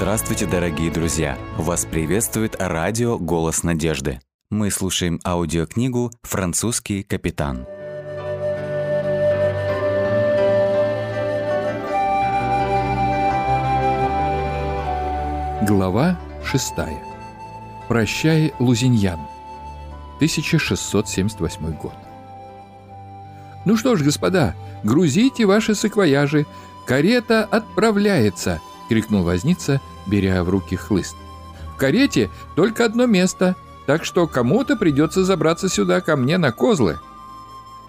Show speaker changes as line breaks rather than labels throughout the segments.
Здравствуйте, дорогие друзья! Вас приветствует радио «Голос надежды». Мы слушаем аудиокнигу «Французский капитан».
Глава 6. Прощай, Лузиньян. 1678 год. «Ну что ж, господа, грузите ваши саквояжи. Карета отправляется!» — крикнул возница, беря в руки хлыст. «В карете только одно место, так что кому-то придется забраться сюда ко мне на козлы.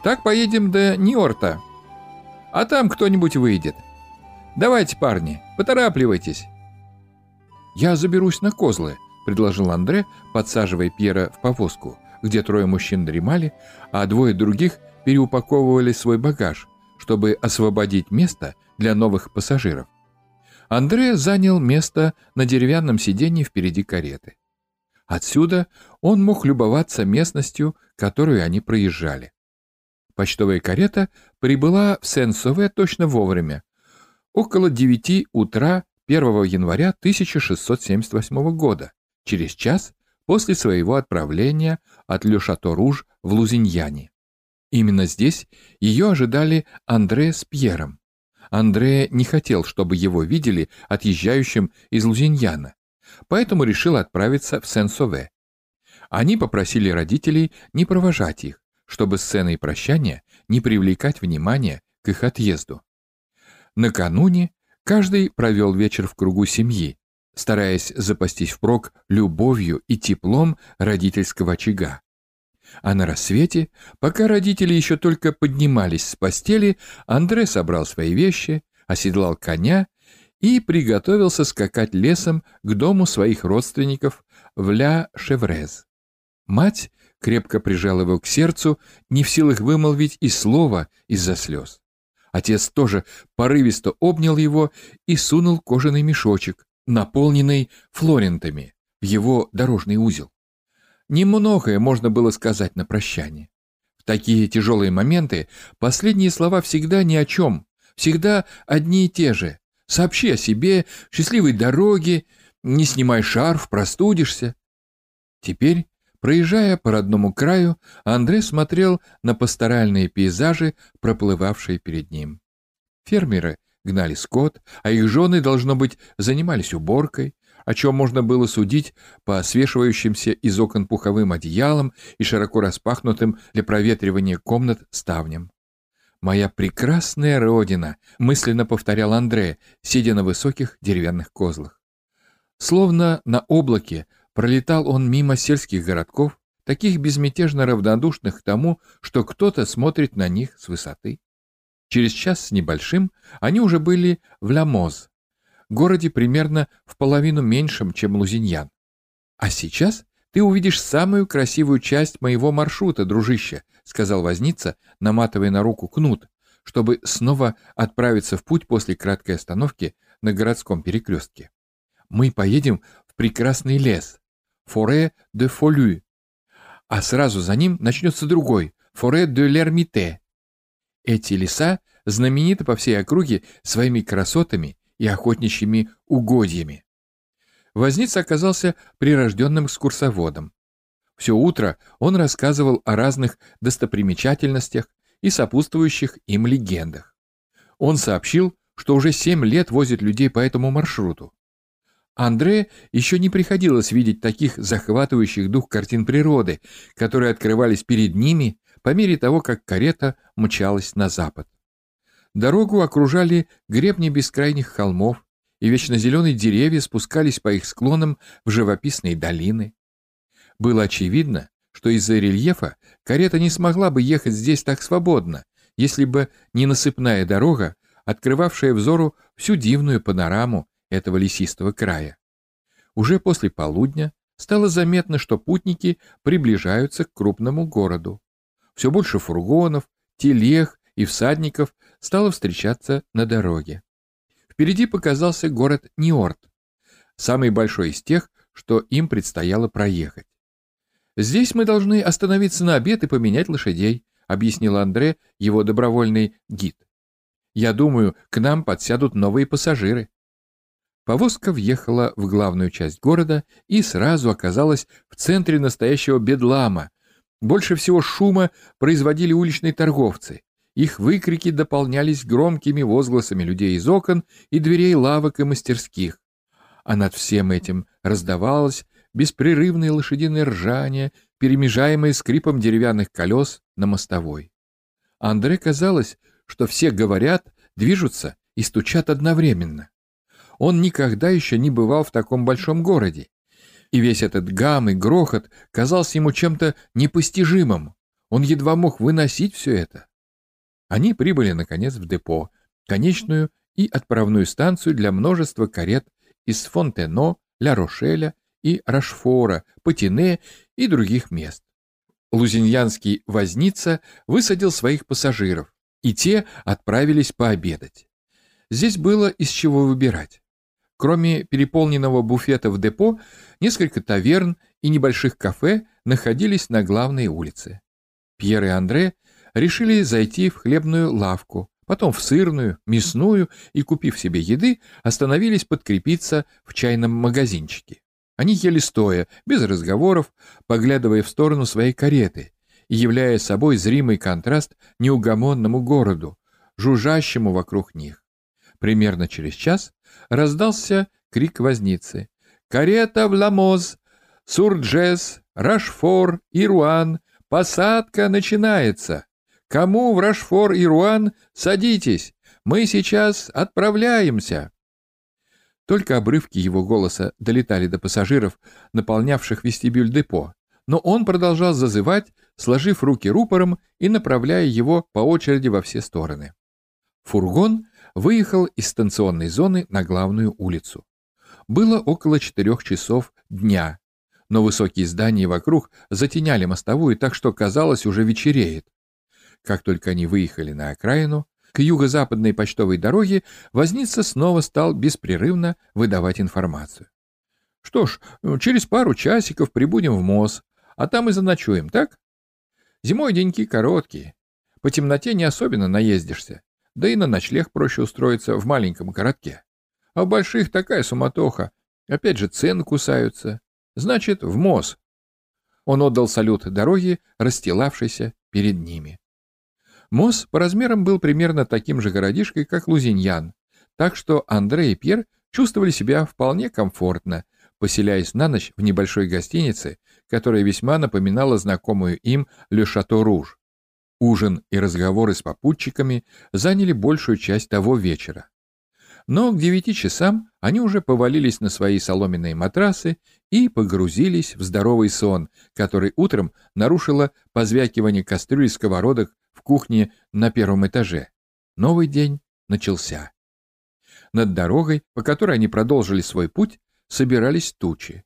Так поедем до Ньорта, а там кто-нибудь выйдет. Давайте, парни, поторапливайтесь». «Я заберусь на козлы», — предложил Андре, подсаживая Пьера в повозку, где трое мужчин дремали, а двое других переупаковывали свой багаж, чтобы освободить место для новых пассажиров. Андре занял место на деревянном сиденье впереди кареты. Отсюда он мог любоваться местностью, которую они проезжали. Почтовая карета прибыла в Сен-Сове точно вовремя, около девяти утра 1 января 1678 года, через час после своего отправления от Ле-Шато-Руж в Лузиньяне. Именно здесь ее ожидали Андре с Пьером. Андре не хотел, чтобы его видели отъезжающим из Лузиньяна, поэтому решил отправиться в Сен-Сове. Они попросили родителей не провожать их, чтобы сценой прощания не привлекать внимание к их отъезду. Накануне Каждый провел вечер в кругу семьи, стараясь запастись впрок любовью и теплом родительского очага. А на рассвете, пока родители еще только поднимались с постели, Андре собрал свои вещи, оседлал коня и приготовился скакать лесом к дому своих родственников в Ля-Шеврез. Мать крепко прижала его к сердцу, не в силах вымолвить и слова из-за слез. Отец тоже порывисто обнял его и сунул кожаный мешочек, наполненный флорентами, в его дорожный узел. Немногое можно было сказать на прощание. В такие тяжелые моменты последние слова всегда ни о чем, всегда одни и те же. Сообщи о себе, счастливой дороге, не снимай шарф, простудишься. Теперь Проезжая по родному краю, Андре смотрел на пасторальные пейзажи, проплывавшие перед ним. Фермеры гнали скот, а их жены, должно быть, занимались уборкой, о чем можно было судить по свешивающимся из окон пуховым одеялам и широко распахнутым для проветривания комнат ставням. «Моя прекрасная родина!» — мысленно повторял Андре, сидя на высоких деревянных козлах. Словно на облаке Пролетал он мимо сельских городков, таких безмятежно равнодушных к тому, что кто-то смотрит на них с высоты. Через час с небольшим они уже были в Ламоз, городе примерно в половину меньшем, чем Лузиньян. А сейчас ты увидишь самую красивую часть моего маршрута, дружище, сказал возница, наматывая на руку кнут, чтобы снова отправиться в путь после краткой остановки на городском перекрестке. Мы поедем в прекрасный лес, Форе де Фолю, а сразу за ним начнется другой, Форе де Лермите. Эти леса знамениты по всей округе своими красотами и охотничьими угодьями. Возница оказался прирожденным экскурсоводом. Все утро он рассказывал о разных достопримечательностях и сопутствующих им легендах. Он сообщил, что уже семь лет возит людей по этому маршруту. Андре еще не приходилось видеть таких захватывающих дух картин природы, которые открывались перед ними по мере того, как карета мчалась на запад. Дорогу окружали гребни бескрайних холмов, и вечно зеленые деревья спускались по их склонам в живописные долины. Было очевидно, что из-за рельефа карета не смогла бы ехать здесь так свободно, если бы не насыпная дорога, открывавшая взору всю дивную панораму этого лесистого края. Уже после полудня стало заметно, что путники приближаются к крупному городу. Все больше фургонов, телег и всадников стало встречаться на дороге. Впереди показался город Ниорт, самый большой из тех, что им предстояло проехать. «Здесь мы должны остановиться на обед и поменять лошадей», объяснил Андре, его добровольный гид. «Я думаю, к нам подсядут новые пассажиры». Повозка въехала в главную часть города и сразу оказалась в центре настоящего бедлама. Больше всего шума производили уличные торговцы. Их выкрики дополнялись громкими возгласами людей из окон и дверей лавок и мастерских. А над всем этим раздавалось беспрерывное лошадиное ржание, перемежаемое скрипом деревянных колес на мостовой. Андре казалось, что все говорят, движутся и стучат одновременно. Он никогда еще не бывал в таком большом городе, и весь этот гам и грохот казался ему чем-то непостижимым. Он едва мог выносить все это. Они прибыли, наконец, в депо, конечную и отправную станцию для множества карет из Фонтено, Ля-Рошеля и Рашфора, Патине и других мест. Лузиньянский возница высадил своих пассажиров, и те отправились пообедать. Здесь было из чего выбирать. Кроме переполненного буфета в депо, несколько таверн и небольших кафе находились на главной улице. Пьер и Андре решили зайти в хлебную лавку, потом в сырную, мясную и, купив себе еды, остановились подкрепиться в чайном магазинчике. Они ели стоя, без разговоров, поглядывая в сторону своей кареты и являя собой зримый контраст неугомонному городу, жужжащему вокруг них. Примерно через час раздался крик возницы. «Карета в Ламоз! Сурджес, Рашфор и Руан! Посадка начинается! Кому в Рашфор и Руан садитесь? Мы сейчас отправляемся!» Только обрывки его голоса долетали до пассажиров, наполнявших вестибюль депо, но он продолжал зазывать, сложив руки рупором и направляя его по очереди во все стороны. Фургон выехал из станционной зоны на главную улицу. Было около четырех часов дня, но высокие здания вокруг затеняли мостовую так, что казалось уже вечереет. Как только они выехали на окраину, к юго-западной почтовой дороге возница снова стал беспрерывно выдавать информацию. «Что ж, через пару часиков прибудем в МОЗ, а там и заночуем, так? Зимой деньки короткие, по темноте не особенно наездишься. Да и на ночлег проще устроиться в маленьком городке. А в больших такая суматоха. Опять же, цены кусаются. Значит, в МОЗ. Он отдал салют дороги, расстилавшейся перед ними. МОЗ по размерам был примерно таким же городишкой, как Лузиньян, так что Андре и Пьер чувствовали себя вполне комфортно, поселяясь на ночь в небольшой гостинице, которая весьма напоминала знакомую им Ле Шато Руж. Ужин и разговоры с попутчиками заняли большую часть того вечера. Но к девяти часам они уже повалились на свои соломенные матрасы и погрузились в здоровый сон, который утром нарушило позвякивание кастрюль и сковородок в кухне на первом этаже. Новый день начался. Над дорогой, по которой они продолжили свой путь, собирались тучи.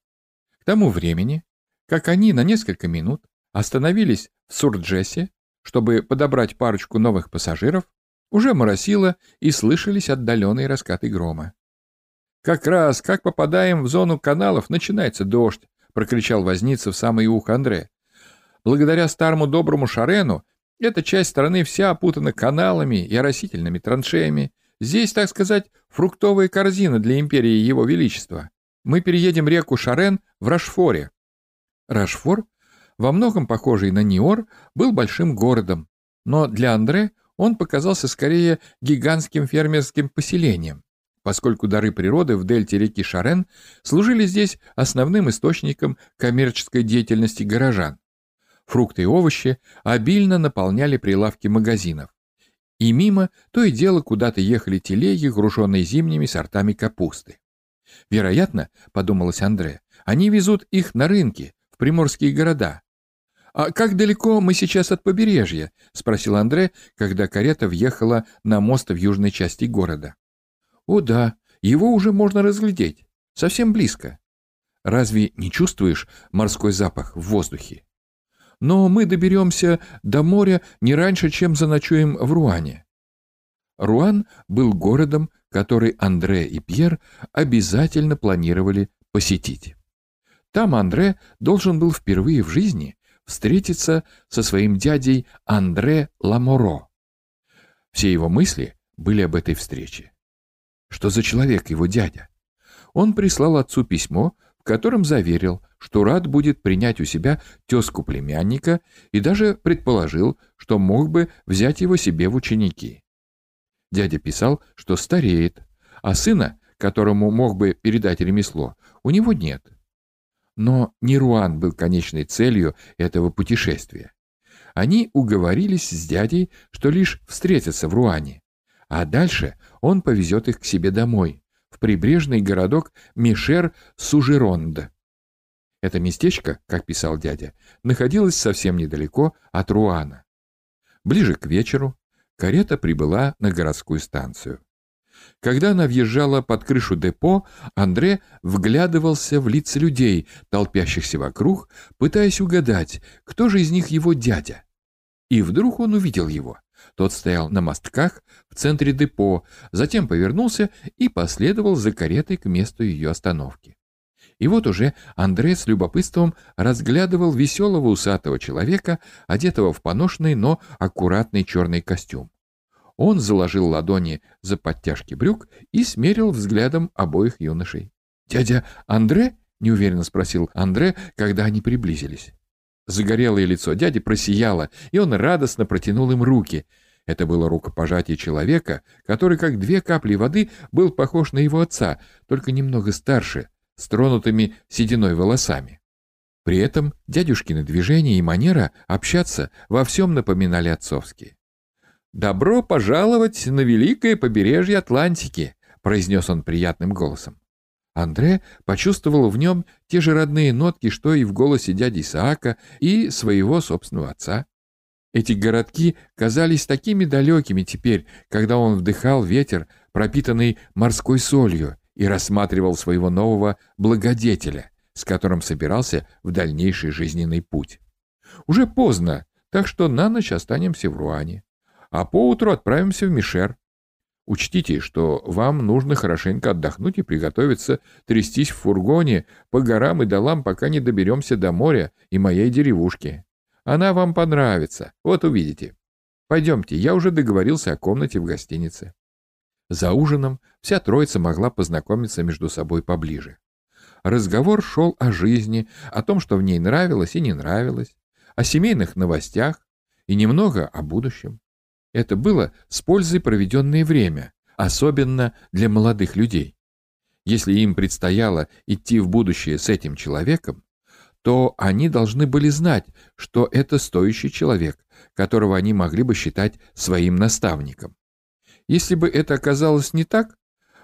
К тому времени, как они на несколько минут остановились в Сурджесе, чтобы подобрать парочку новых пассажиров, уже моросило и слышались отдаленные раскаты грома. «Как раз, как попадаем в зону каналов, начинается дождь», — прокричал возница в самое ухо Андре. «Благодаря старому доброму Шарену эта часть страны вся опутана каналами и оросительными траншеями. Здесь, так сказать, фруктовая корзина для империи Его Величества. Мы переедем реку Шарен в Рашфоре». Рашфор во многом похожий на Ниор, был большим городом, но для Андре он показался скорее гигантским фермерским поселением, поскольку дары природы в дельте реки Шарен служили здесь основным источником коммерческой деятельности горожан. Фрукты и овощи обильно наполняли прилавки магазинов. И мимо то и дело куда-то ехали телеги, груженные зимними сортами капусты. Вероятно, подумалось Андре, они везут их на рынки, в приморские города, «А как далеко мы сейчас от побережья?» — спросил Андре, когда карета въехала на мост в южной части города. «О да, его уже можно разглядеть. Совсем близко. Разве не чувствуешь морской запах в воздухе? Но мы доберемся до моря не раньше, чем заночуем в Руане». Руан был городом, который Андре и Пьер обязательно планировали посетить. Там Андре должен был впервые в жизни встретиться со своим дядей Андре Ламоро. Все его мысли были об этой встрече. Что за человек его дядя? Он прислал отцу письмо, в котором заверил, что рад будет принять у себя тезку племянника и даже предположил, что мог бы взять его себе в ученики. Дядя писал, что стареет, а сына, которому мог бы передать ремесло, у него нет. Но не Руан был конечной целью этого путешествия. Они уговорились с дядей, что лишь встретятся в Руане, а дальше он повезет их к себе домой, в прибрежный городок Мишер-Сужеронда. Это местечко, как писал дядя, находилось совсем недалеко от Руана. Ближе к вечеру карета прибыла на городскую станцию. Когда она въезжала под крышу депо, Андре вглядывался в лица людей, толпящихся вокруг, пытаясь угадать, кто же из них его дядя. И вдруг он увидел его. Тот стоял на мостках в центре депо, затем повернулся и последовал за каретой к месту ее остановки. И вот уже Андре с любопытством разглядывал веселого усатого человека, одетого в поношенный, но аккуратный черный костюм. Он заложил ладони за подтяжки брюк и смерил взглядом обоих юношей. «Дядя Андре?» — неуверенно спросил Андре, когда они приблизились. Загорелое лицо дяди просияло, и он радостно протянул им руки. Это было рукопожатие человека, который, как две капли воды, был похож на его отца, только немного старше, с тронутыми сединой волосами. При этом дядюшкины движения и манера общаться во всем напоминали отцовские. «Добро пожаловать на великое побережье Атлантики», — произнес он приятным голосом. Андре почувствовал в нем те же родные нотки, что и в голосе дяди Исаака и своего собственного отца. Эти городки казались такими далекими теперь, когда он вдыхал ветер, пропитанный морской солью, и рассматривал своего нового благодетеля, с которым собирался в дальнейший жизненный путь. Уже поздно, так что на ночь останемся в Руане, а поутру отправимся в Мишер. Учтите, что вам нужно хорошенько отдохнуть и приготовиться трястись в фургоне по горам и долам, пока не доберемся до моря и моей деревушки. Она вам понравится, вот увидите. Пойдемте, я уже договорился о комнате в гостинице. За ужином вся троица могла познакомиться между собой поближе. Разговор шел о жизни, о том, что в ней нравилось и не нравилось, о семейных новостях и немного о будущем. Это было с пользой проведенное время, особенно для молодых людей. Если им предстояло идти в будущее с этим человеком, то они должны были знать, что это стоящий человек, которого они могли бы считать своим наставником. Если бы это оказалось не так,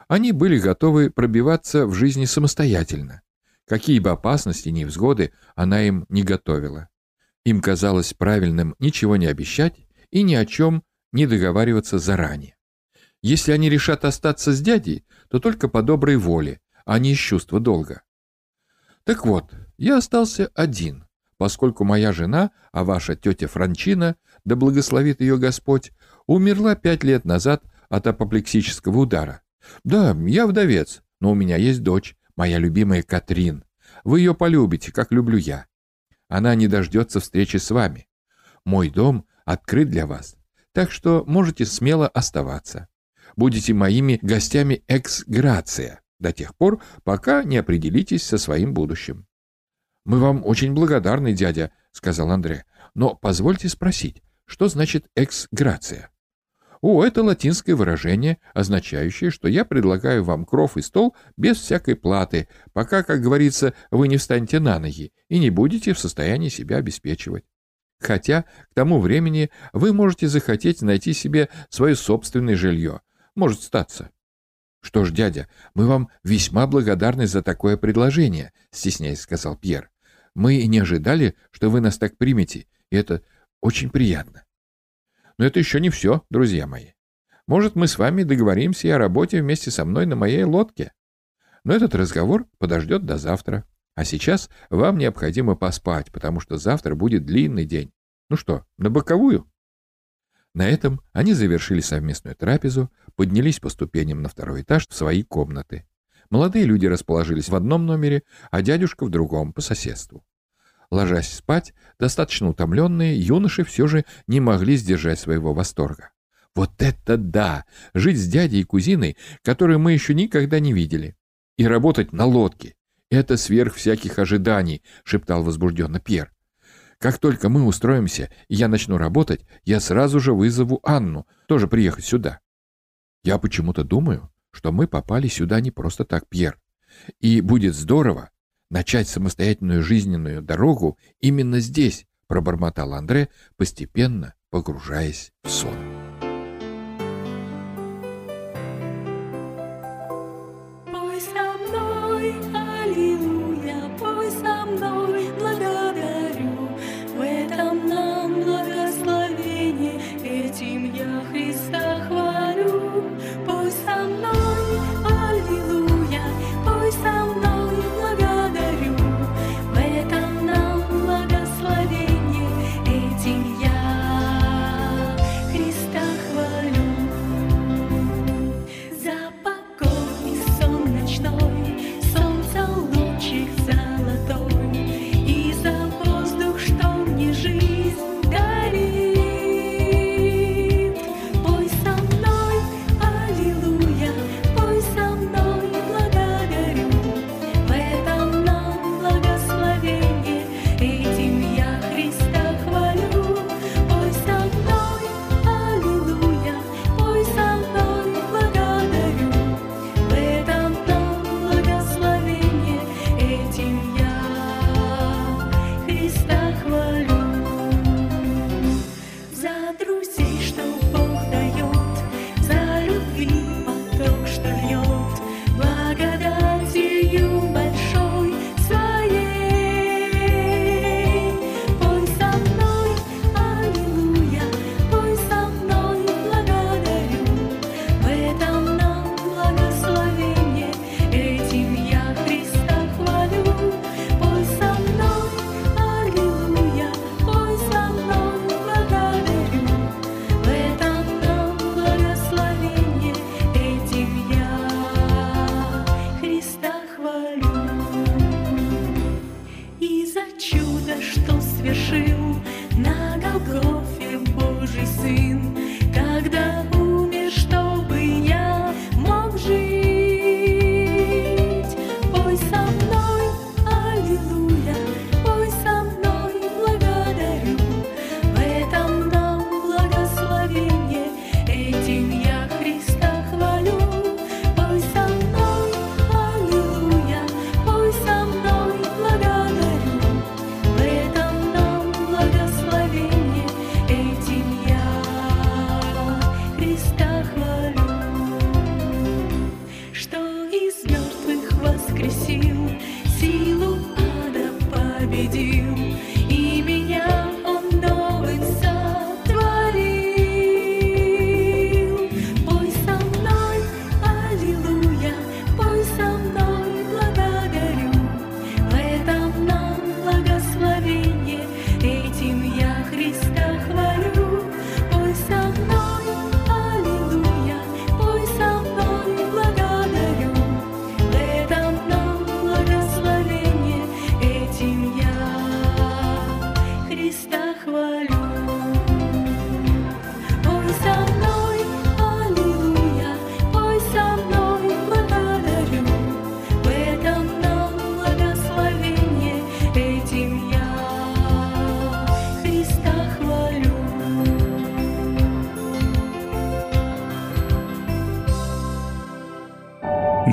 они были готовы пробиваться в жизни самостоятельно, какие бы опасности, ни невзгоды она им не готовила. Им казалось правильным ничего не обещать и ни о чем не договариваться заранее. Если они решат остаться с дядей, то только по доброй воле, а не из чувства долга. Так вот, я остался один, поскольку моя жена, а ваша тетя Франчина, да благословит ее Господь, умерла пять лет назад от апоплексического удара. Да, я вдовец, но у меня есть дочь, моя любимая Катрин. Вы ее полюбите, как люблю я. Она не дождется встречи с вами. Мой дом открыт для вас так что можете смело оставаться. Будете моими гостями экс-грация до тех пор, пока не определитесь со своим будущим. — Мы вам очень благодарны, дядя, — сказал Андре, — но позвольте спросить, что значит экс-грация? О, это латинское выражение, означающее, что я предлагаю вам кров и стол без всякой платы, пока, как говорится, вы не встанете на ноги и не будете в состоянии себя обеспечивать. Хотя к тому времени вы можете захотеть найти себе свое собственное жилье. Может статься. Что ж, дядя, мы вам весьма благодарны за такое предложение, стесняясь, сказал Пьер. Мы не ожидали, что вы нас так примете, и это очень приятно. Но это еще не все, друзья мои. Может, мы с вами договоримся и о работе вместе со мной на моей лодке. Но этот разговор подождет до завтра. А сейчас вам необходимо поспать, потому что завтра будет длинный день. Ну что, на боковую? На этом они завершили совместную трапезу, поднялись по ступеням на второй этаж в свои комнаты. Молодые люди расположились в одном номере, а дядюшка в другом, по соседству. Ложась спать, достаточно утомленные, юноши все же не могли сдержать своего восторга. Вот это да! Жить с дядей и кузиной, которую мы еще никогда не видели.
и работать на лодке. Это сверх всяких ожиданий, шептал возбужденно Пьер. Как только мы устроимся, и я начну работать, я сразу же вызову Анну, тоже приехать сюда. Я почему-то думаю, что мы попали сюда не просто так, Пьер. И будет здорово начать самостоятельную жизненную дорогу именно здесь, пробормотал Андре, постепенно погружаясь в сон.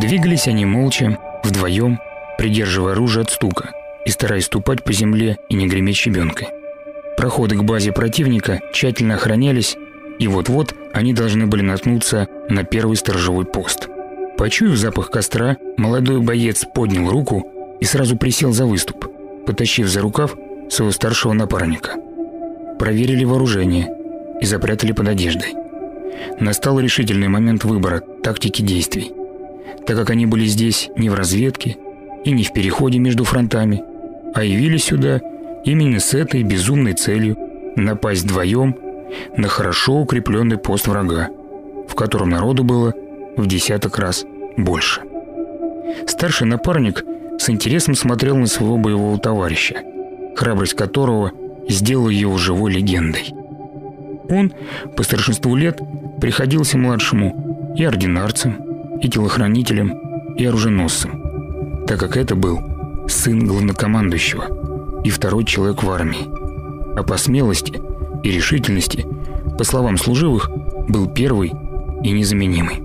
Двигались они молча, вдвоем, придерживая оружие от стука и стараясь ступать по земле и не греметь щебенкой. Проходы к базе противника тщательно охранялись, и вот-вот они должны были наткнуться на первый сторожевой пост. Почуяв запах костра, молодой боец поднял руку и сразу присел за выступ, потащив за рукав своего старшего напарника. Проверили вооружение и запрятали под одеждой. Настал решительный момент выбора тактики действий так как они были здесь не в разведке и не в переходе между фронтами, а явились сюда именно с этой безумной целью напасть вдвоем на хорошо укрепленный пост врага, в котором народу было в десяток раз больше. Старший напарник с интересом смотрел на своего боевого товарища, храбрость которого сделала его живой легендой. Он по старшинству лет приходился младшему и ординарцем, и телохранителем, и оруженосцем. так как это был сын главнокомандующего и второй человек в армии. А по смелости и решительности, по словам служивых, был первый и незаменимый.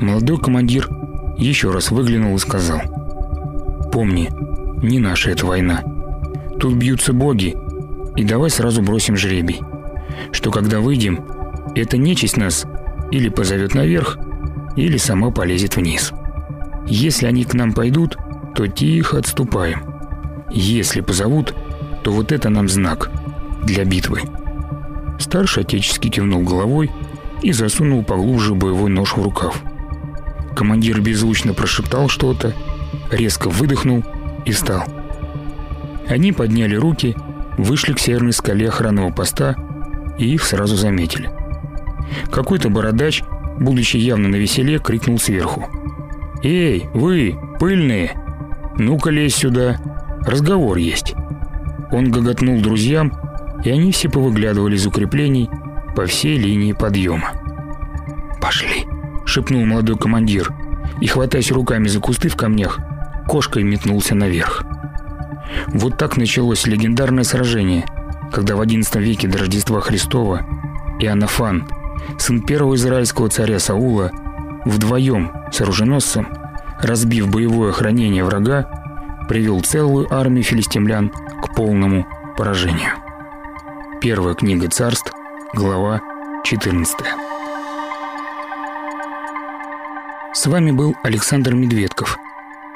Молодой командир еще раз выглянул и сказал «Помни, не наша эта война. Тут бьются боги, и давай сразу бросим жребий, что когда выйдем, эта нечисть нас или позовет наверх, или сама полезет вниз. Если они к нам пойдут, то тихо отступаем. Если позовут, то вот это нам знак для битвы. Старший отечески кивнул головой и засунул поглубже боевой нож в рукав. Командир беззвучно прошептал что-то, резко выдохнул и встал. Они подняли руки, вышли к северной скале охранного поста и их сразу заметили. Какой-то бородач, будучи явно на веселе, крикнул сверху. «Эй, вы, пыльные! Ну-ка лезь сюда, разговор есть!» Он гоготнул друзьям, и они все повыглядывали из укреплений по всей линии подъема. «Пошли!» — шепнул молодой командир, и, хватаясь руками за кусты в камнях, кошкой метнулся наверх. Вот так началось легендарное сражение, когда в XI веке до Рождества Христова Иоаннафан, сын первого израильского царя Саула, вдвоем с оруженосцем, разбив боевое охранение врага, привел целую армию филистимлян к полному поражению. Первая книга царств, глава 14. С вами был Александр Медведков.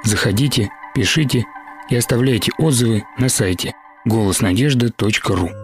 Заходите, пишите и оставляйте отзывы на сайте голоснадежды.ру.